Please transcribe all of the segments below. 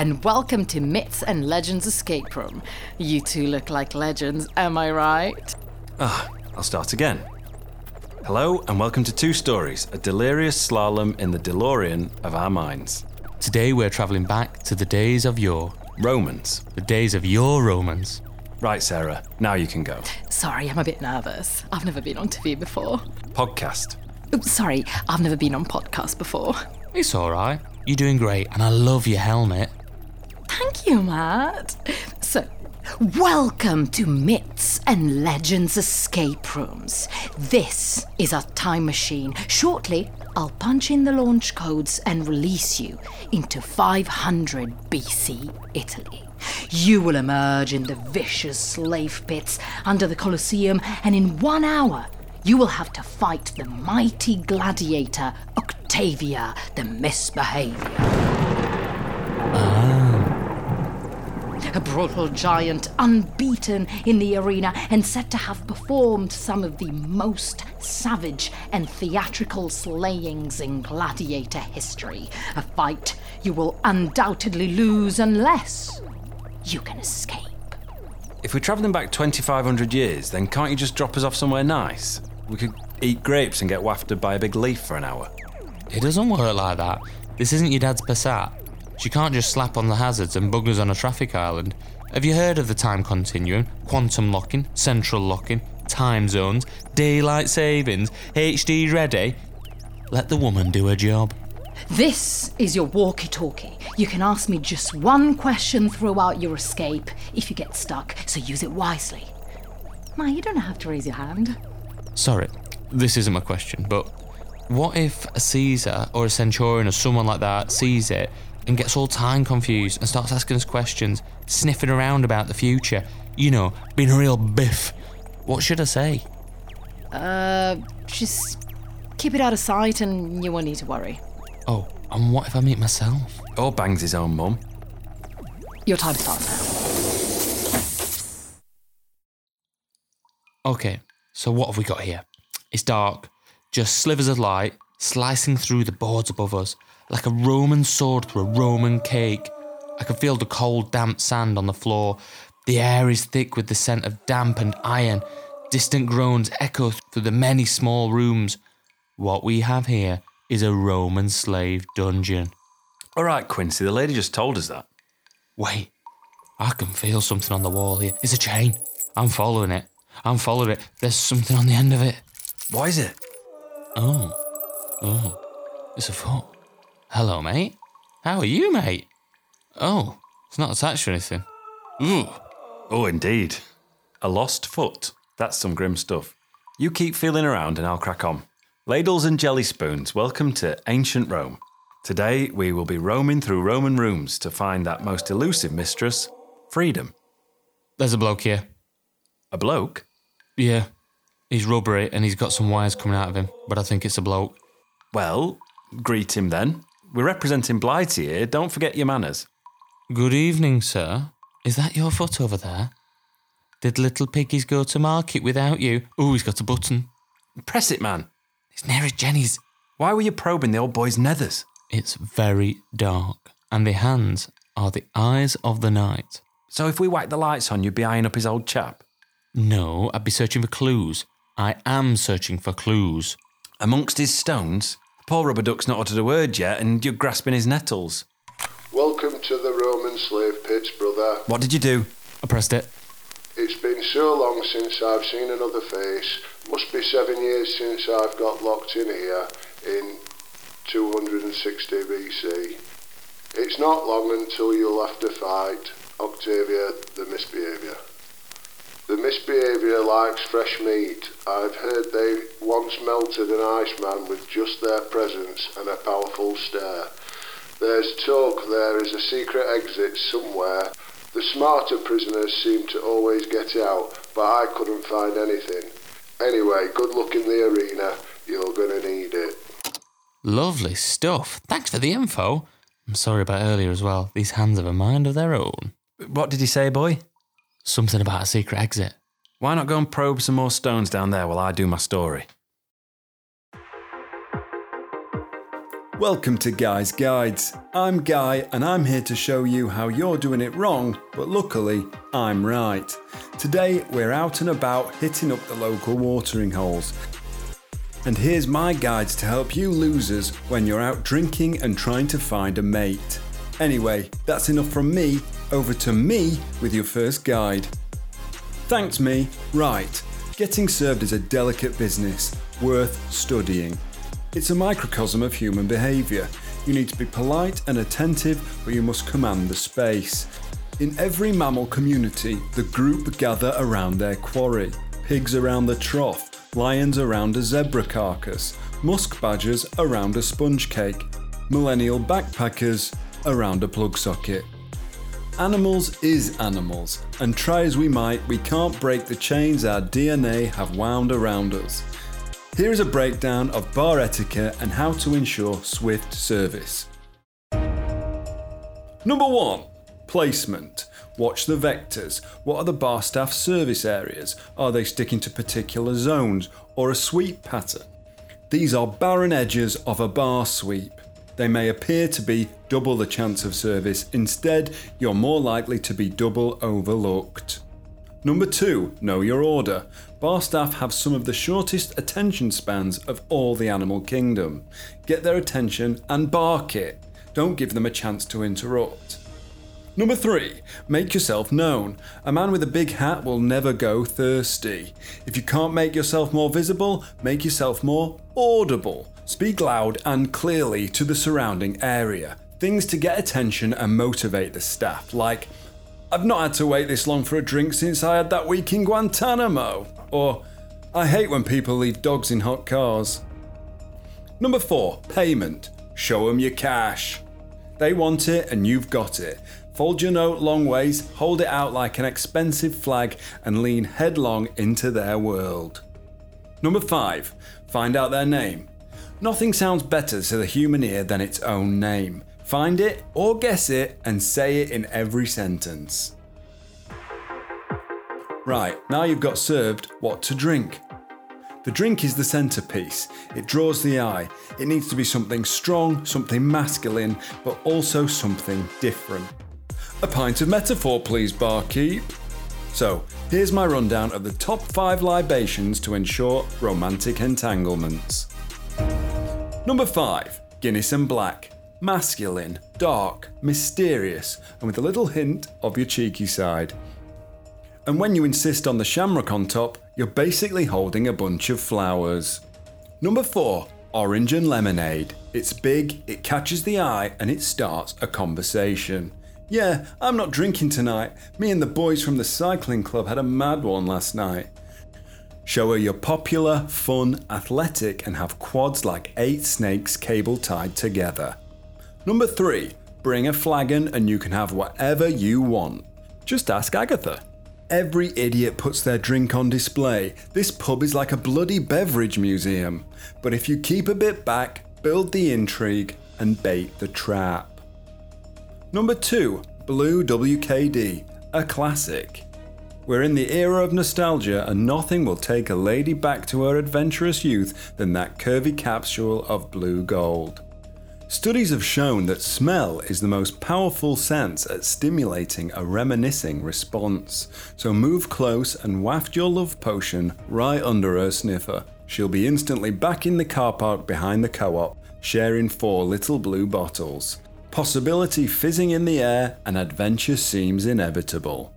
and welcome to Myths and Legends Escape Room. You two look like legends, am I right? Ah, I'll start again. Hello, and welcome to Two Stories, a delirious slalom in the DeLorean of our minds. Today we're travelling back to the days of yore, Romans. the days of your Romans. Right, Sarah, now you can go. Sorry, I'm a bit nervous. I've never been on TV before. Podcast. Oops, sorry, I've never been on podcast before. It's alright. You're doing great, and I love your helmet. Thank you, Matt. So, welcome to Myths and Legends Escape Rooms. This is our time machine. Shortly, I'll punch in the launch codes and release you into 500 BC Italy. You will emerge in the vicious slave pits under the Colosseum, and in one hour, you will have to fight the mighty gladiator Octavia the Misbehavior. Ah. A brutal giant, unbeaten in the arena and said to have performed some of the most savage and theatrical slayings in gladiator history. A fight you will undoubtedly lose unless you can escape. If we're travelling back 2,500 years, then can't you just drop us off somewhere nice? We could eat grapes and get wafted by a big leaf for an hour. It doesn't work like that. This isn't your dad's Passat. She can't just slap on the hazards and bug us on a traffic island. Have you heard of the time continuum, quantum locking, central locking, time zones, daylight savings, HD ready? Let the woman do her job. This is your walkie talkie. You can ask me just one question throughout your escape if you get stuck, so use it wisely. Ma, you don't have to raise your hand. Sorry, this isn't my question, but what if a Caesar or a Centurion or someone like that sees it and gets all time confused and starts asking us questions, sniffing around about the future? You know, being a real biff. What should I say? Uh, just keep it out of sight and you won't need to worry. Oh, and what if I meet myself? Or bangs his own mum. Your time starts now. Okay, so what have we got here? It's dark, just slivers of light slicing through the boards above us, like a Roman sword through a Roman cake. I can feel the cold, damp sand on the floor. The air is thick with the scent of damp and iron. Distant groans echo through the many small rooms. What we have here is a Roman slave dungeon. All right, Quincy, the lady just told us that. Wait, I can feel something on the wall here. It's a chain. I'm following it. I'm following it. There's something on the end of it. Why is it? Oh, oh, it's a foot. Hello, mate. How are you, mate? Oh, it's not attached to anything. Ooh, Oh, indeed. A lost foot. That's some grim stuff. You keep feeling around and I'll crack on. Ladles and jelly spoons, welcome to ancient Rome. Today we will be roaming through Roman rooms to find that most elusive mistress, freedom. there's a bloke here. A bloke? Yeah, he's rubbery and he's got some wires coming out of him, but I think it's a bloke. Well, greet him then. We're representing Blighty here, don't forget your manners. Good evening, sir. Is that your foot over there? Did little piggies go to market without you? Oh, he's got a button. Press it, man. It's nearest Jenny's. Why were you probing the old boy's nethers? It's very dark, and the hands are the eyes of the night. So if we whack the lights on, you'd be eyeing up his old chap. No, I'd be searching for clues. I am searching for clues. Amongst his stones, poor rubber duck's not uttered a word yet, and you're grasping his nettles. Welcome to the Roman slave pits, brother. What did you do? I pressed it. It's been so long since I've seen another face. Must be seven years since I've got locked in here in 260 BC. It's not long until you'll have to fight Octavia the Misbehaviour. The Misbehaviour likes fresh meat. I've heard they once melted an Iceman with just their presence and a powerful stare. There's talk there is a secret exit somewhere. The smarter prisoners seem to always get out, but I couldn't find anything. Anyway, good luck in the arena. You're gonna need it. Lovely stuff. Thanks for the info. I'm sorry about earlier as well. These hands have a mind of their own. What did he say, boy? Something about a secret exit. Why not go and probe some more stones down there while I do my story? Welcome to Guy's Guides. I'm Guy and I'm here to show you how you're doing it wrong, but luckily, I'm right. Today, we're out and about hitting up the local watering holes. And here's my guides to help you losers when you're out drinking and trying to find a mate. Anyway, that's enough from me. Over to me with your first guide. Thanks, me. Right. Getting served is a delicate business, worth studying. It's a microcosm of human behaviour. You need to be polite and attentive, but you must command the space. In every mammal community, the group gather around their quarry pigs around the trough, lions around a zebra carcass, musk badgers around a sponge cake, millennial backpackers around a plug socket. Animals is animals, and try as we might, we can't break the chains our DNA have wound around us. Here is a breakdown of bar etiquette and how to ensure swift service. Number one, placement. Watch the vectors. What are the bar staff service areas? Are they sticking to particular zones or a sweep pattern? These are barren edges of a bar sweep. They may appear to be double the chance of service, instead, you're more likely to be double overlooked. Number two, know your order. Bar staff have some of the shortest attention spans of all the animal kingdom. Get their attention and bark it. Don't give them a chance to interrupt. Number three, make yourself known. A man with a big hat will never go thirsty. If you can't make yourself more visible, make yourself more audible. Speak loud and clearly to the surrounding area. Things to get attention and motivate the staff, like, I've not had to wait this long for a drink since I had that week in Guantanamo. Or, I hate when people leave dogs in hot cars. Number four, payment. Show them your cash. They want it and you've got it. Fold your note long ways, hold it out like an expensive flag, and lean headlong into their world. Number five, find out their name. Nothing sounds better to the human ear than its own name. Find it or guess it and say it in every sentence. Right, now you've got served what to drink. The drink is the centerpiece. It draws the eye. It needs to be something strong, something masculine, but also something different. A pint of metaphor, please, barkeep. So, here's my rundown of the top five libations to ensure romantic entanglements. Number five, Guinness and Black. Masculine, dark, mysterious, and with a little hint of your cheeky side. And when you insist on the shamrock on top, you're basically holding a bunch of flowers. Number 4. Orange and lemonade. It's big, it catches the eye, and it starts a conversation. Yeah, I'm not drinking tonight. Me and the boys from the cycling club had a mad one last night. Show her you're popular, fun, athletic, and have quads like eight snakes cable tied together. Number 3. Bring a flagon and you can have whatever you want. Just ask Agatha. Every idiot puts their drink on display. This pub is like a bloody beverage museum. But if you keep a bit back, build the intrigue, and bait the trap. Number 2. Blue WKD, a classic. We're in the era of nostalgia, and nothing will take a lady back to her adventurous youth than that curvy capsule of blue gold. Studies have shown that smell is the most powerful sense at stimulating a reminiscing response. So move close and waft your love potion right under her sniffer. She'll be instantly back in the car park behind the co op, sharing four little blue bottles. Possibility fizzing in the air, and adventure seems inevitable.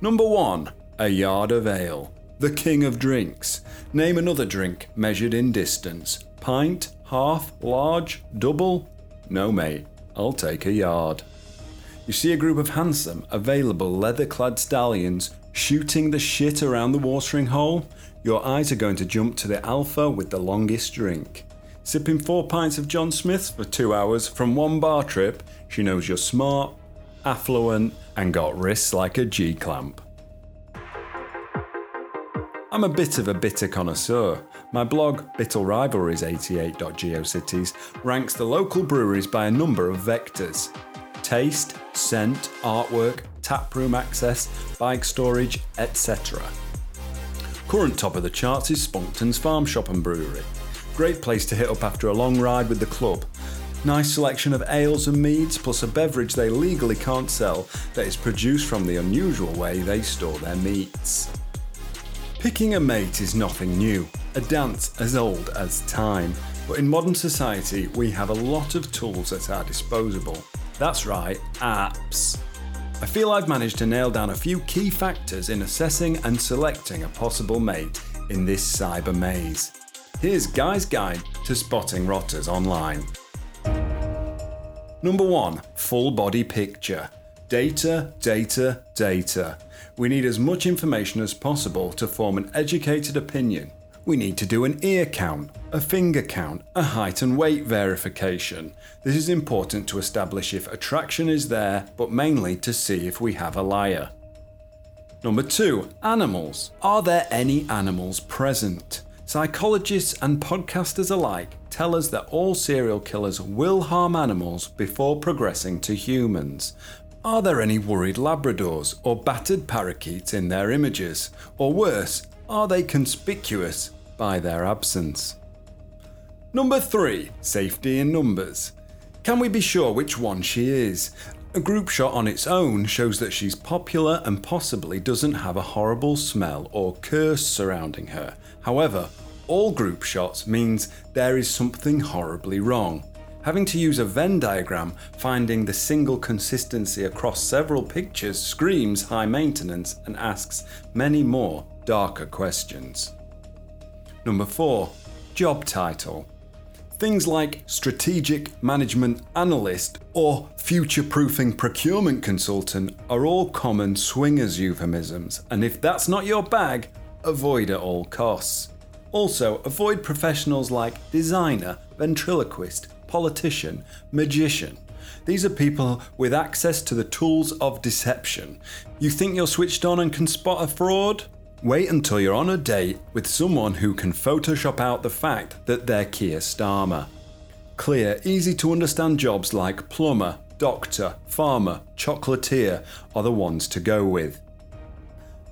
Number 1. A yard of ale. The king of drinks. Name another drink measured in distance. Pint, half, large, double? No, mate, I'll take a yard. You see a group of handsome, available leather clad stallions shooting the shit around the watering hole? Your eyes are going to jump to the alpha with the longest drink. Sipping four pints of John Smith's for two hours from one bar trip, she knows you're smart, affluent, and got wrists like a G clamp. I'm a bit of a bitter connoisseur. My blog, BittleRivalries88.geocities, ranks the local breweries by a number of vectors taste, scent, artwork, taproom access, bike storage, etc. Current top of the charts is Spunkton's Farm Shop and Brewery. Great place to hit up after a long ride with the club. Nice selection of ales and meads, plus a beverage they legally can't sell that is produced from the unusual way they store their meats. Picking a mate is nothing new, a dance as old as time. But in modern society, we have a lot of tools at our disposal. That's right, apps. I feel I've managed to nail down a few key factors in assessing and selecting a possible mate in this cyber maze. Here's Guy's Guide to Spotting Rotters online. Number one, full body picture. Data, data, data. We need as much information as possible to form an educated opinion. We need to do an ear count, a finger count, a height and weight verification. This is important to establish if attraction is there, but mainly to see if we have a liar. Number two, animals. Are there any animals present? Psychologists and podcasters alike tell us that all serial killers will harm animals before progressing to humans. Are there any worried Labradors or battered parakeets in their images? Or worse, are they conspicuous by their absence? Number 3 Safety in numbers. Can we be sure which one she is? A group shot on its own shows that she's popular and possibly doesn't have a horrible smell or curse surrounding her. However, all group shots means there is something horribly wrong. Having to use a Venn diagram, finding the single consistency across several pictures screams high maintenance and asks many more darker questions. Number 4. Job title. Things like strategic management analyst or future proofing procurement consultant are all common swingers euphemisms, and if that's not your bag, avoid at all costs. Also, avoid professionals like designer, ventriloquist, politician, magician. These are people with access to the tools of deception. You think you're switched on and can spot a fraud? Wait until you're on a date with someone who can Photoshop out the fact that they're Keir Starmer. Clear, easy to understand jobs like plumber, doctor, farmer, chocolatier are the ones to go with.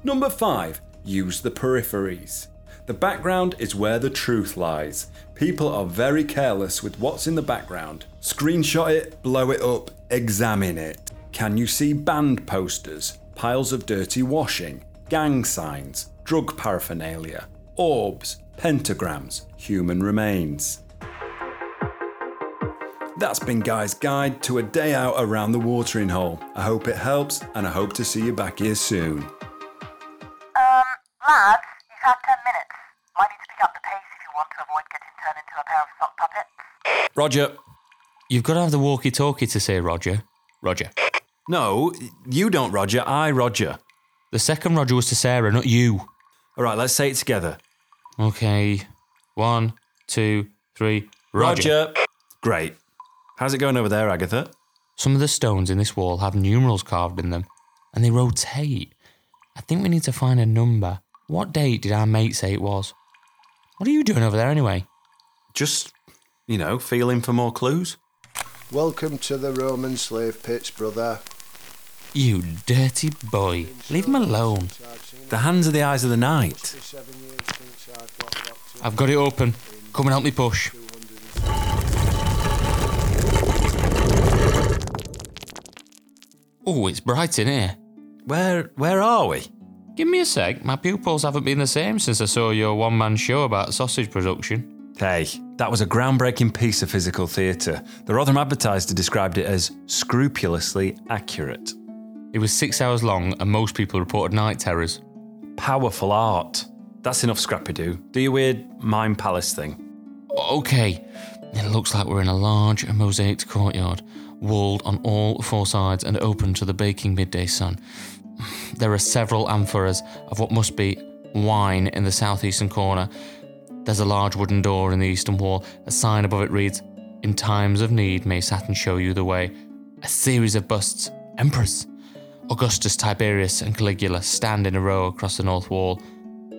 Number 5. Use the peripheries. The background is where the truth lies. People are very careless with what's in the background. Screenshot it, blow it up, examine it. Can you see band posters, piles of dirty washing, gang signs, drug paraphernalia, orbs, pentagrams, human remains? That's been Guy's Guide to a day out around the watering hole. I hope it helps, and I hope to see you back here soon. Um, lads, you've had ten minutes. Might need to pick up the pace if you want to avoid getting turned into a pair of sock puppets. Roger. You've got to have the walkie talkie to say Roger. Roger. No, you don't, Roger. I, Roger. The second Roger was to Sarah, not you. All right, let's say it together. Okay. One, two, three. Roger. Great. How's it going over there, Agatha? Some of the stones in this wall have numerals carved in them, and they rotate. I think we need to find a number. What date did our mate say it was? What are you doing over there anyway? Just, you know, feeling for more clues? Welcome to the Roman slave pits, brother. You dirty boy. Leave him alone. The hands are the eyes of the night. Seven years since I've got. I've got it open. Come and help me push. Oh, it's bright in here. Where where are we? Give me a sec. My pupils haven't been the same since I saw your one man show about sausage production. Hey, that was a groundbreaking piece of physical theatre. The Rotherham Advertiser described it as scrupulously accurate. It was six hours long, and most people reported night terrors. Powerful art. That's enough, Scrappy Doo. Do your weird Mind Palace thing. Okay, it looks like we're in a large mosaicked courtyard, walled on all four sides and open to the baking midday sun. There are several amphoras of what must be wine in the southeastern corner. There's a large wooden door in the eastern wall. A sign above it reads, In times of need, may Saturn show you the way. A series of busts, emperors. Augustus, Tiberius, and Caligula stand in a row across the north wall.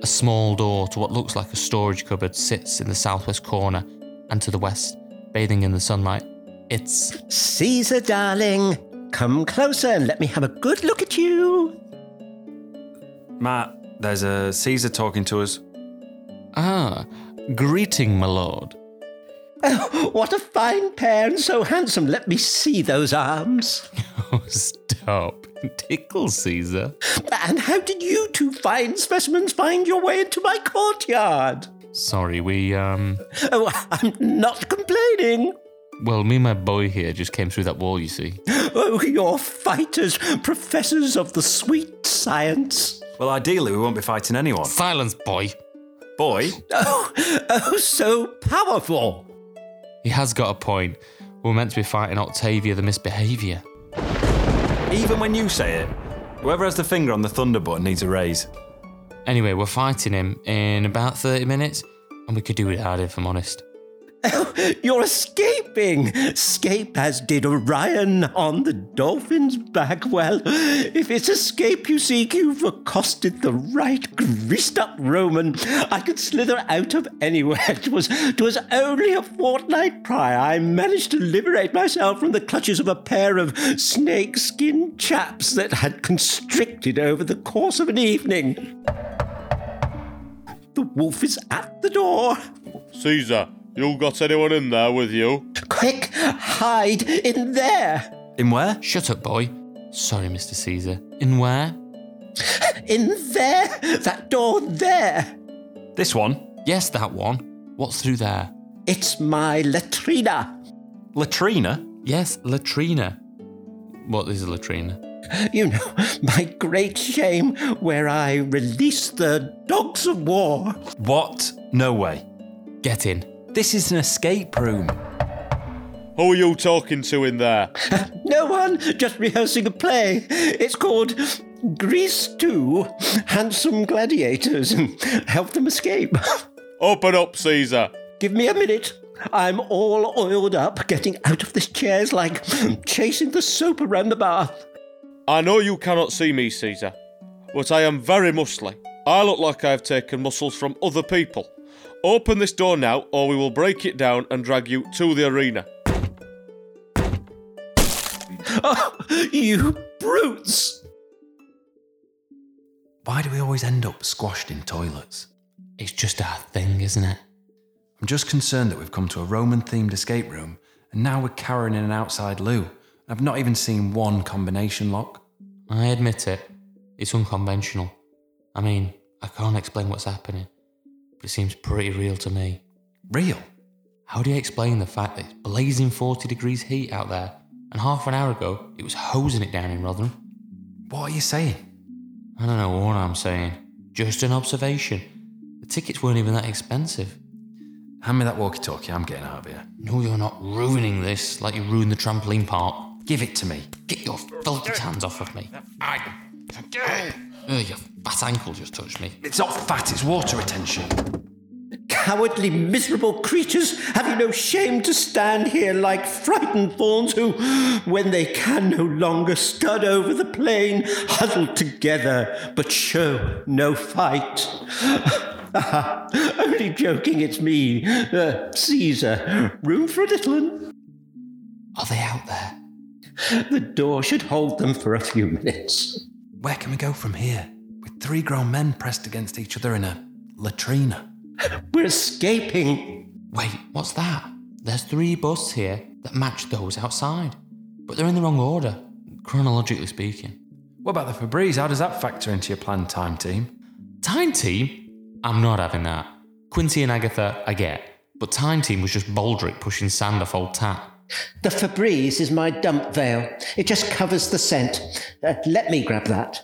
A small door to what looks like a storage cupboard sits in the southwest corner, and to the west, bathing in the sunlight, it's Caesar, darling, come closer and let me have a good look at you. Matt, there's a Caesar talking to us. Ah, greeting, my lord. Oh, what a fine pair and so handsome. Let me see those arms. Oh, stop. Tickle, Caesar. And how did you two fine specimens find your way into my courtyard? Sorry, we, um. Oh, I'm not complaining. Well, me and my boy here just came through that wall, you see. Oh, you're fighters, professors of the sweet science. Well, ideally, we won't be fighting anyone. Silence, boy. Boy, Oh, oh, so powerful. He has got a point. We're meant to be fighting Octavia the misbehaviour. even when you say it, whoever has the finger on the thunder button needs a raise. Anyway, we're fighting him in about 30 minutes, and we could do without it, if I'm honest. You're escaping. Escape as did Arion on the dolphin's back. Well, if it's escape you seek, you've accosted the right greased up Roman. I could slither out of anywhere. It was, it was only a fortnight prior I managed to liberate myself from the clutches of a pair of snakeskin chaps that had constricted over the course of an evening. The wolf is at the door. Caesar, you got anyone in there with you? Quick, hide in there. In where? Shut up, boy. Sorry, Mr. Caesar. In where? In there. That door there. This one? Yes, that one. What's through there? It's my latrina. Latrina? Yes, latrina. What is a latrina? You know, my great shame where I release the dogs of war. What? No way. Get in. This is an escape room. Who are you talking to in there? No one, just rehearsing a play. It's called Grease 2 Handsome Gladiators Help Them Escape. Open up, Caesar. Give me a minute. I'm all oiled up. Getting out of this chair's like chasing the soap around the bath. I know you cannot see me, Caesar, but I am very muscly. I look like I have taken muscles from other people. Open this door now, or we will break it down and drag you to the arena. Oh, you brutes! Why do we always end up squashed in toilets? It's just our thing, isn't it? I'm just concerned that we've come to a Roman themed escape room and now we're cowering in an outside loo. I've not even seen one combination lock. I admit it. It's unconventional. I mean, I can't explain what's happening, but it seems pretty real to me. Real? How do you explain the fact that it's blazing 40 degrees heat out there, and half an hour ago it was hosing it down in Rotherham? What are you saying? I don't know what I'm saying. Just an observation. The tickets weren't even that expensive. Hand me that walkie talkie, I'm getting out of here. No, you're not ruining this like you ruined the trampoline park. Give it to me. Get your filthy hands off of me. I. Oh, your fat ankle just touched me. It's not fat, it's water retention. Cowardly, miserable creatures, have you no shame to stand here like frightened fawns who, when they can no longer stud over the plain, huddle together but show no fight? Only joking, it's me, uh, Caesar. Room for a little one? Are they out there? The door should hold them for a few minutes. Where can we go from here? With three grown men pressed against each other in a latrina. We're escaping. Wait, what's that? There's three busts here that match those outside, but they're in the wrong order, chronologically speaking. What about the Febreze? How does that factor into your planned time team? Time Team? I'm not having that. Quincy and Agatha, I get, but Time Team was just Baldrick pushing sand off old tap. The Febreze is my dump veil. It just covers the scent. Uh, let me grab that.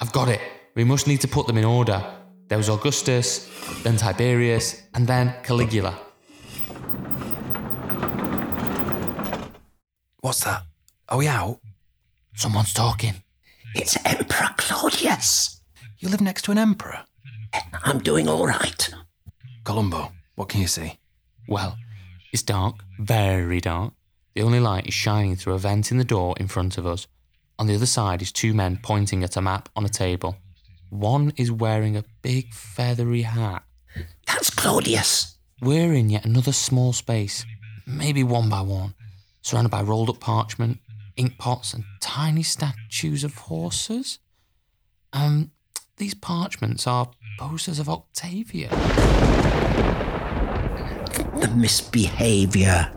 I've got it. We must need to put them in order. There was Augustus, then Tiberius, and then Caligula. What's that? Are we out? Someone's talking. It's Emperor Claudius. You live next to an emperor? I'm doing all right. Columbo, what can you see? Well, it's dark, very dark. The only light is shining through a vent in the door in front of us. On the other side is two men pointing at a map on a table. One is wearing a big feathery hat. That's Claudius. We're in yet another small space, maybe one by one, surrounded by rolled up parchment, ink pots, and tiny statues of horses. Um, these parchments are posters of Octavia. The misbehavior.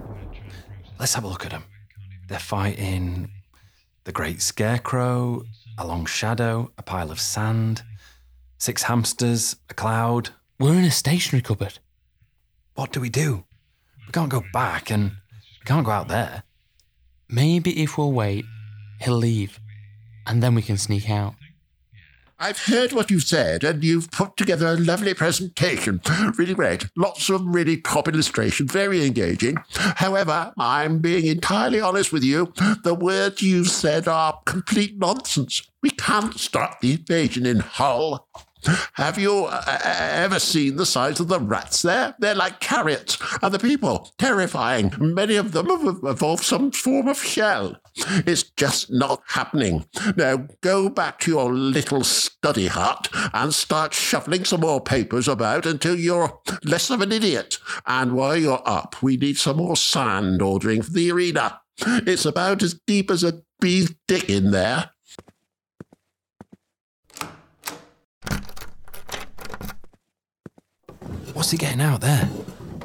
Let's have a look at them. They're fighting the Great Scarecrow, a long shadow, a pile of sand, six hamsters, a cloud. We're in a stationary cupboard. What do we do? We can't go back and we can't go out there. Maybe if we'll wait, he'll leave, and then we can sneak out. I've heard what you've said, and you've put together a lovely presentation. Really great. Lots of really top illustration, very engaging. However, I'm being entirely honest with you. The words you've said are complete nonsense. We can't start the invasion in Hull. Have you uh, ever seen the size of the rats there? They're like carrots, and the people terrifying. Many of them have evolved some form of shell. It's just not happening. Now go back to your little study hut and start shuffling some more papers about until you're less of an idiot. And while you're up, we need some more sand ordering for the arena. It's about as deep as a bee's dick in there. What's he getting out there?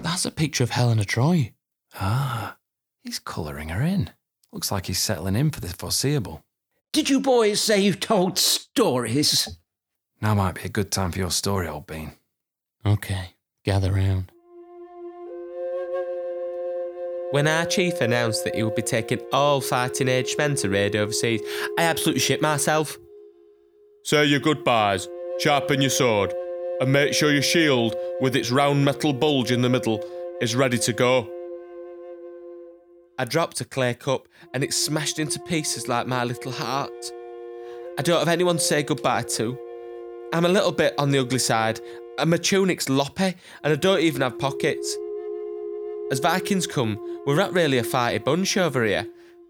That's a picture of Helen of Troy. Ah, he's colouring her in. Looks like he's settling in for the foreseeable. Did you boys say you told stories? Now might be a good time for your story, old bean. Okay, gather round. When our chief announced that he would be taking all fighting age men to raid overseas, I absolutely shit myself. Say your goodbyes, sharpen your sword, and make sure your shield, with its round metal bulge in the middle, is ready to go. I dropped a clay cup and it smashed into pieces like my little heart. I don't have anyone to say goodbye to. I'm a little bit on the ugly side, and my tunic's loppy, and I don't even have pockets. As Vikings come, we're not really a fighty bunch over here.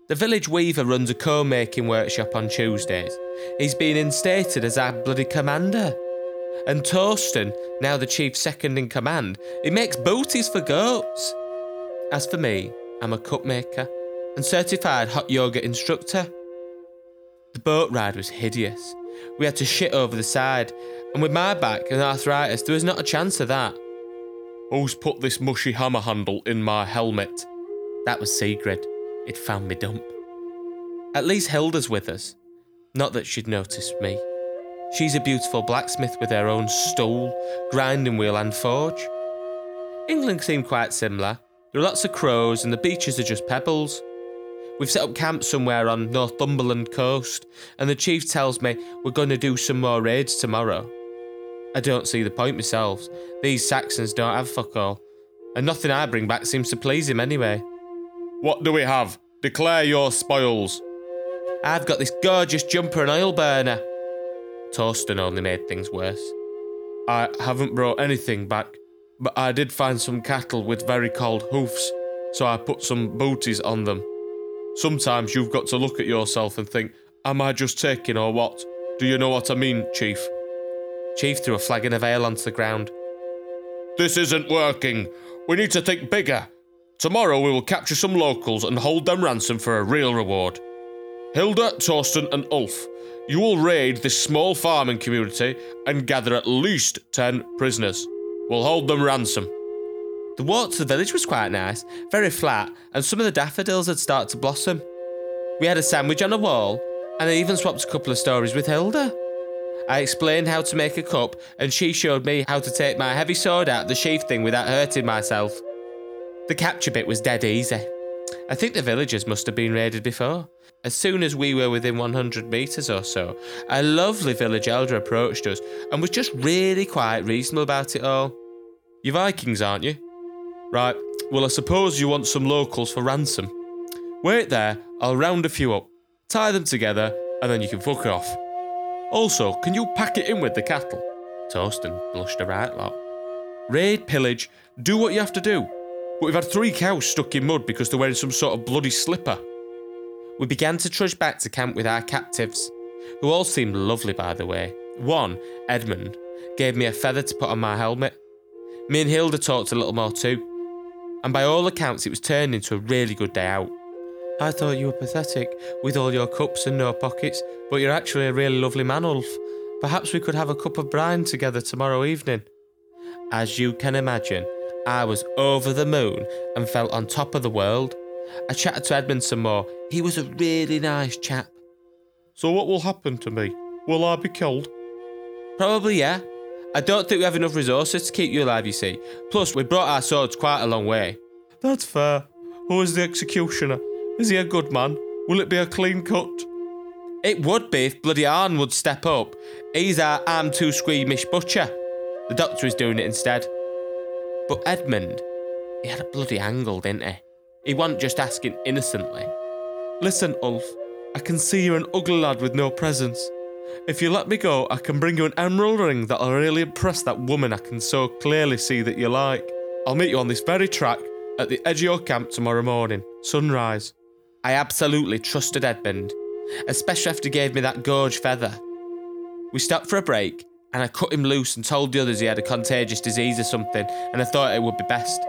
The village weaver runs a comb making workshop on Tuesdays. He's been instated as our bloody commander. And Torsten, now the chief second in command, he makes booties for goats. As for me, I'm a cup maker and certified hot yoga instructor. The boat ride was hideous. We had to shit over the side, and with my back and arthritis, there was not a chance of that. Who's put this mushy hammer handle in my helmet? That was Sigrid. It found me dump. At least Hilda's with us. Not that she'd noticed me. She's a beautiful blacksmith with her own stool, grinding wheel, and forge. England seemed quite similar. There are lots of crows, and the beaches are just pebbles. We've set up camp somewhere on Northumberland coast, and the chief tells me we're going to do some more raids tomorrow. I don't see the point myself. These Saxons don't have fuck all, and nothing I bring back seems to please him anyway. What do we have? Declare your spoils. I've got this gorgeous jumper and oil burner. Torsten only made things worse. I haven't brought anything back, but I did find some cattle with very cold hoofs, so I put some booties on them. Sometimes you've got to look at yourself and think, am I just taking or what? Do you know what I mean, Chief? Chief threw a flagon of ale onto the ground. This isn't working. We need to think bigger. Tomorrow we will capture some locals and hold them ransom for a real reward. Hilda, Torsten, and Ulf, you will raid this small farming community and gather at least 10 prisoners. We'll hold them ransom. The walk to the village was quite nice, very flat, and some of the daffodils had started to blossom. We had a sandwich on a wall, and I even swapped a couple of stories with Hilda. I explained how to make a cup, and she showed me how to take my heavy sword out the sheath thing without hurting myself. The capture bit was dead easy. I think the villagers must have been raided before. As soon as we were within 100 metres or so, a lovely village elder approached us and was just really quite reasonable about it all. You Vikings, aren't you? Right, well, I suppose you want some locals for ransom. Wait there, I'll round a few up, tie them together, and then you can fuck off. Also, can you pack it in with the cattle? Torsten blushed a right lot. Raid, pillage, do what you have to do. But we've had three cows stuck in mud because they're wearing some sort of bloody slipper. We began to trudge back to camp with our captives, who all seemed lovely, by the way. One, Edmund, gave me a feather to put on my helmet. Me and Hilda talked a little more too, and by all accounts, it was turned into a really good day out. I thought you were pathetic with all your cups and no pockets, but you're actually a really lovely man, Ulf. Perhaps we could have a cup of brine together tomorrow evening. As you can imagine, I was over the moon and felt on top of the world. I chatted to Edmund some more. He was a really nice chap. So what will happen to me? Will I be killed? Probably, yeah. I don't think we have enough resources to keep you alive, you see. Plus, we brought our swords quite a long way. That's fair. Who is the executioner? Is he a good man? Will it be a clean cut? It would be if bloody Arn would step up. He's our I'm too squeamish butcher. The doctor is doing it instead. But Edmund, he had a bloody angle, didn't he? He wasn't just asking innocently. Listen, Ulf, I can see you're an ugly lad with no presence. If you let me go, I can bring you an emerald ring that'll really impress that woman I can so clearly see that you like. I'll meet you on this very track at the edge of your camp tomorrow morning, sunrise. I absolutely trusted Edmund, especially after he gave me that gorge feather. We stopped for a break, and I cut him loose and told the others he had a contagious disease or something, and I thought it would be best.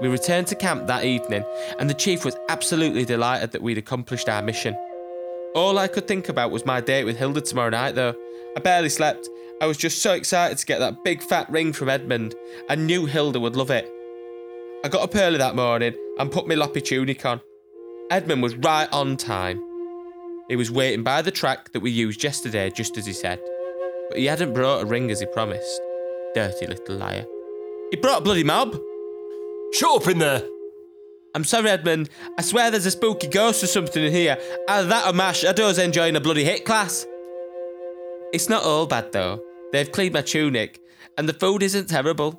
We returned to camp that evening, and the chief was absolutely delighted that we'd accomplished our mission. All I could think about was my date with Hilda tomorrow night, though. I barely slept. I was just so excited to get that big fat ring from Edmund. I knew Hilda would love it. I got up early that morning and put my loppy tunic on. Edmund was right on time. He was waiting by the track that we used yesterday, just as he said. But he hadn't brought a ring as he promised. Dirty little liar. He brought a bloody mob. Shut up in there! I'm sorry, Edmund. I swear there's a spooky ghost or something in here. Either that or my shadow's enjoying a bloody HIIT class. It's not all bad though. They've cleaned my tunic, and the food isn't terrible.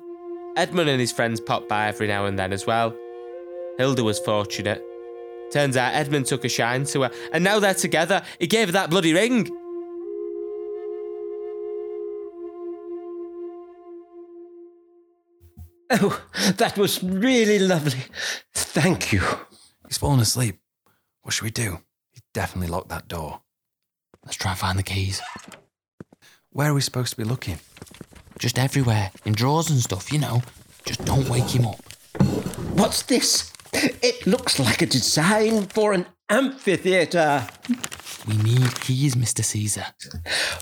Edmund and his friends pop by every now and then as well. Hilda was fortunate. Turns out Edmund took a shine to her, and now they're together. He gave her that bloody ring. Oh, that was really lovely. Thank you. He's fallen asleep. What should we do? He definitely locked that door. Let's try and find the keys. Where are we supposed to be looking? Just everywhere, in drawers and stuff, you know. Just don't wake him up. What's this? It looks like a design for an amphitheatre. We need keys, Mr. Caesar.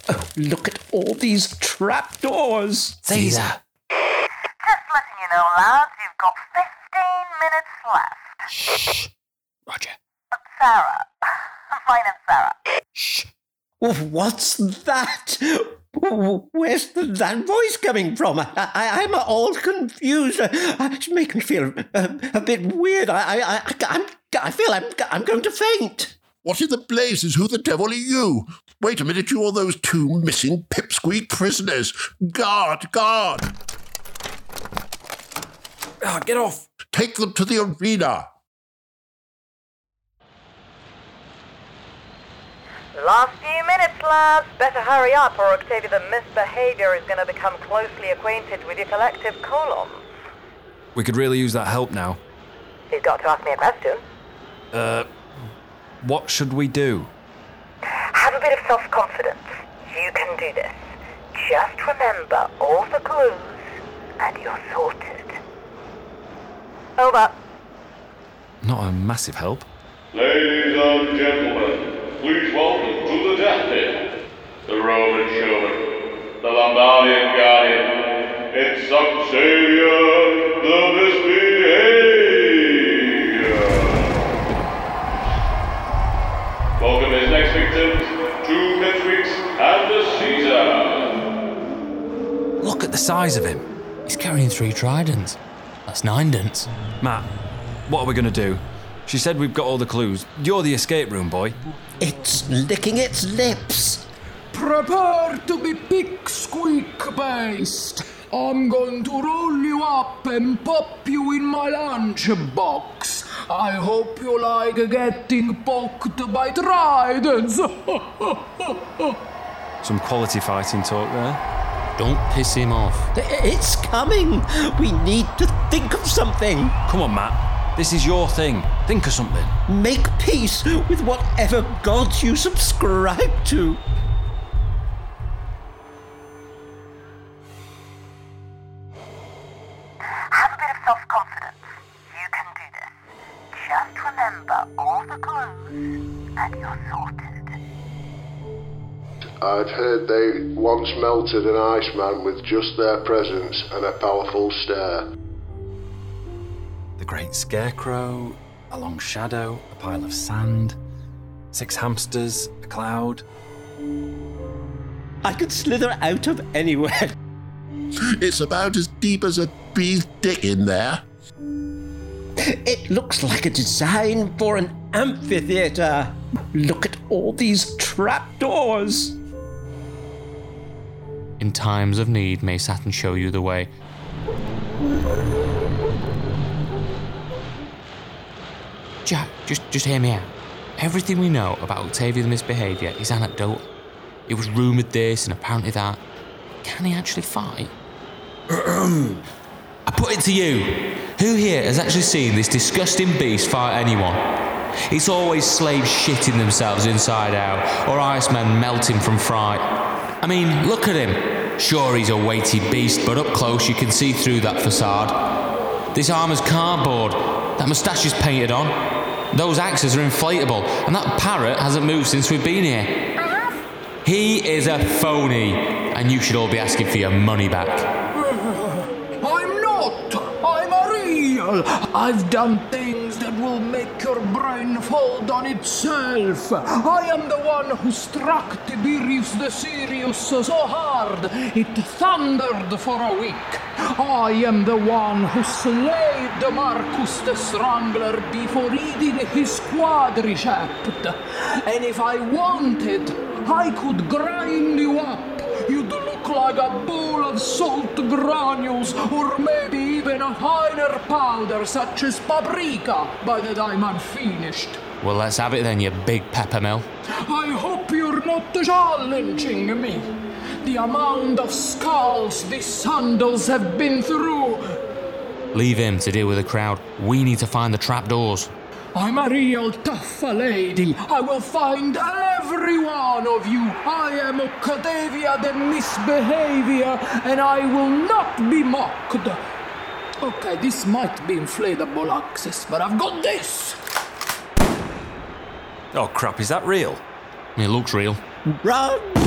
Oh, look at all these trapdoors. Caesar. Just letting you know, lads, you've got 15 minutes left. Shh. Roger. Sarah. Fine and Sarah. Shh. Oh, What's that? Where's that voice coming from? I, I, I'm all confused. Uh, It's making me feel uh, a bit weird. I, I, I, I'm, I feel I'm, I'm going to faint. What in the blazes? Who the devil are you? Wait a minute, you are those two missing pipsqueak prisoners. Guard, guard! Ah, get off! Take them to the arena. Last few minutes, lads. Better hurry up, or Octavia the misbehavior is going to become closely acquainted with your collective columns. We could really use that help now. He's got to ask me a question. Uh, what should we do? Have a bit of self-confidence. You can do this. Just remember all the clues, and you're sorted. Over. Not a massive help. Ladies and gentlemen, please welcome to the deathbed, the Roman showman, the Lombardian guardian, it's Octavian the Misbehavior. Welcome his next victims, two Pipsqueaks and a Caesar. Look at the size of him. He's carrying three tridents. That's nine dents. Matt, what are we going to do? She said we've got all the clues. You're the escape room boy. It's licking its lips. Prepare to be pig squeak based. I'm going to roll you up and pop you in my lunch box. I hope you like getting poked by tridents. Some quality fighting talk there. Don't piss him off. It's coming. We need to think of something. Come on, Matt. This is your thing. Think of something. Make peace with whatever gods you subscribe to. Have a bit of self-confidence. You can do this. Just remember all the clues, and you're sorted. I'd heard they once melted an Iceman with just their presence and a powerful stare. The great scarecrow, a long shadow, a pile of sand, six hamsters, a cloud. I could slither out of anywhere. It's about as deep as a bee's dick in there. It looks like a design for an amphitheater. Look at all these trapdoors. In times of need, may Saturn show you the way. Jack, just just hear me out. Everything we know about Octavia the Misbehaviour is anecdotal. It was rumoured this and apparently that. Can he actually fight? I put it to you. Who here has actually seen this disgusting beast fight anyone? It's always slaves shitting themselves inside out, or icemen melting from fright. I mean, look at him. Sure, he's a weighty beast, but up close you can see through that facade. This armour's cardboard. That moustache is painted on. Those axes are inflatable, and that parrot hasn't moved since we've been here. He is a phony, and you should all be asking for your money back. I'm not. I'm a real. I've done things that will make your brain fold on itself. I am the one who struck Tiberius the Sirius so hard it thundered for a week. I am the one who slayed the Marcus the Strangler before eating his quadricept. And if I wanted, I could grind you up. You'd look like a bowl of salt granules, or maybe even a finer powder such as paprika by the time I'm finished. Well, let's have it then, you big peppermill. I hope you're not challenging me. The amount of skulls these sandals have been through. Leave him to deal with the crowd. We need to find the trapdoors. I'm a real tough lady. I will find every one of you. I am a Octavia the Misbehavior, and I will not be mocked. Okay, this might be inflatable access, but I've got this. Oh crap, is that real? It looks real. Run!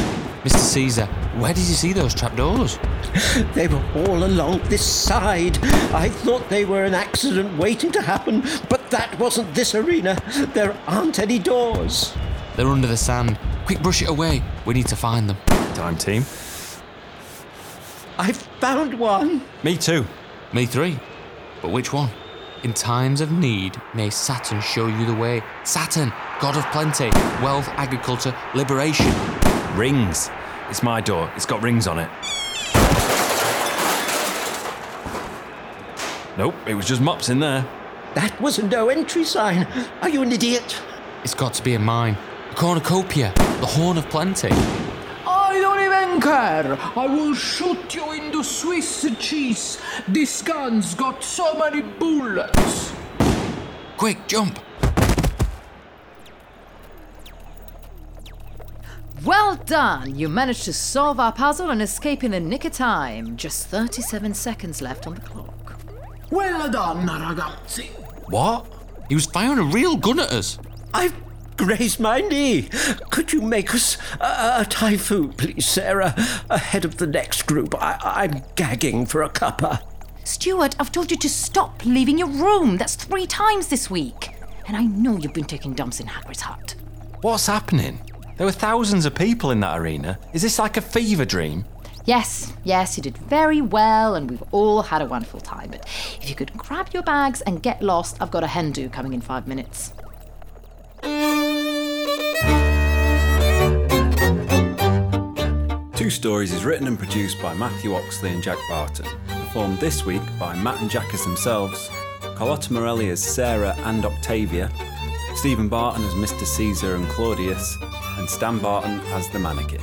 Mr. Caesar, where did you see those trapdoors? They were all along this side. I thought they were an accident waiting to happen, but that wasn't this arena. There aren't any doors. They're under the sand. Quick, brush it away. We need to find them. Time team. I've found one. Me too. Me three. But which one? In times of need, may Saturn show you the way. Saturn, god of plenty, wealth, agriculture, liberation. Rings. It's my door. It's got rings on it. Nope, it was just mops in there. That was a no entry sign. Are you an idiot? It's got to be a mine. A cornucopia, the horn of plenty. I don't even care. I will shoot you into Swiss cheese. This gun's got so many bullets. Quick, jump. Well done! You managed to solve our puzzle and escape in the nick of time. Just 37 seconds left on the clock. Well done, ragazzi. What? He was firing a real gun at us. I've grazed my knee. Could you make us a, a Thai food, please, Sarah? Ahead of the next group. I, I'm gagging for a cuppa. Stuart, I've told you to stop leaving your room. That's three times this week. And I know you've been taking dumps in Hagrid's hut. What's happening? There were thousands of people in that arena. Is this like a fever dream? Yes, yes, you did very well, and we've all had a wonderful time. But if you could grab your bags and get lost, I've got a hen do coming in five minutes. Two Stories is written and produced by Matthew Oxley and Jack Barton. Performed this week by Matt and Jack as themselves, Carlotta Morelli as Sarah and Octavia, Stephen Barton as Mr. Caesar and Claudius, and Stan Barton as the mannequin.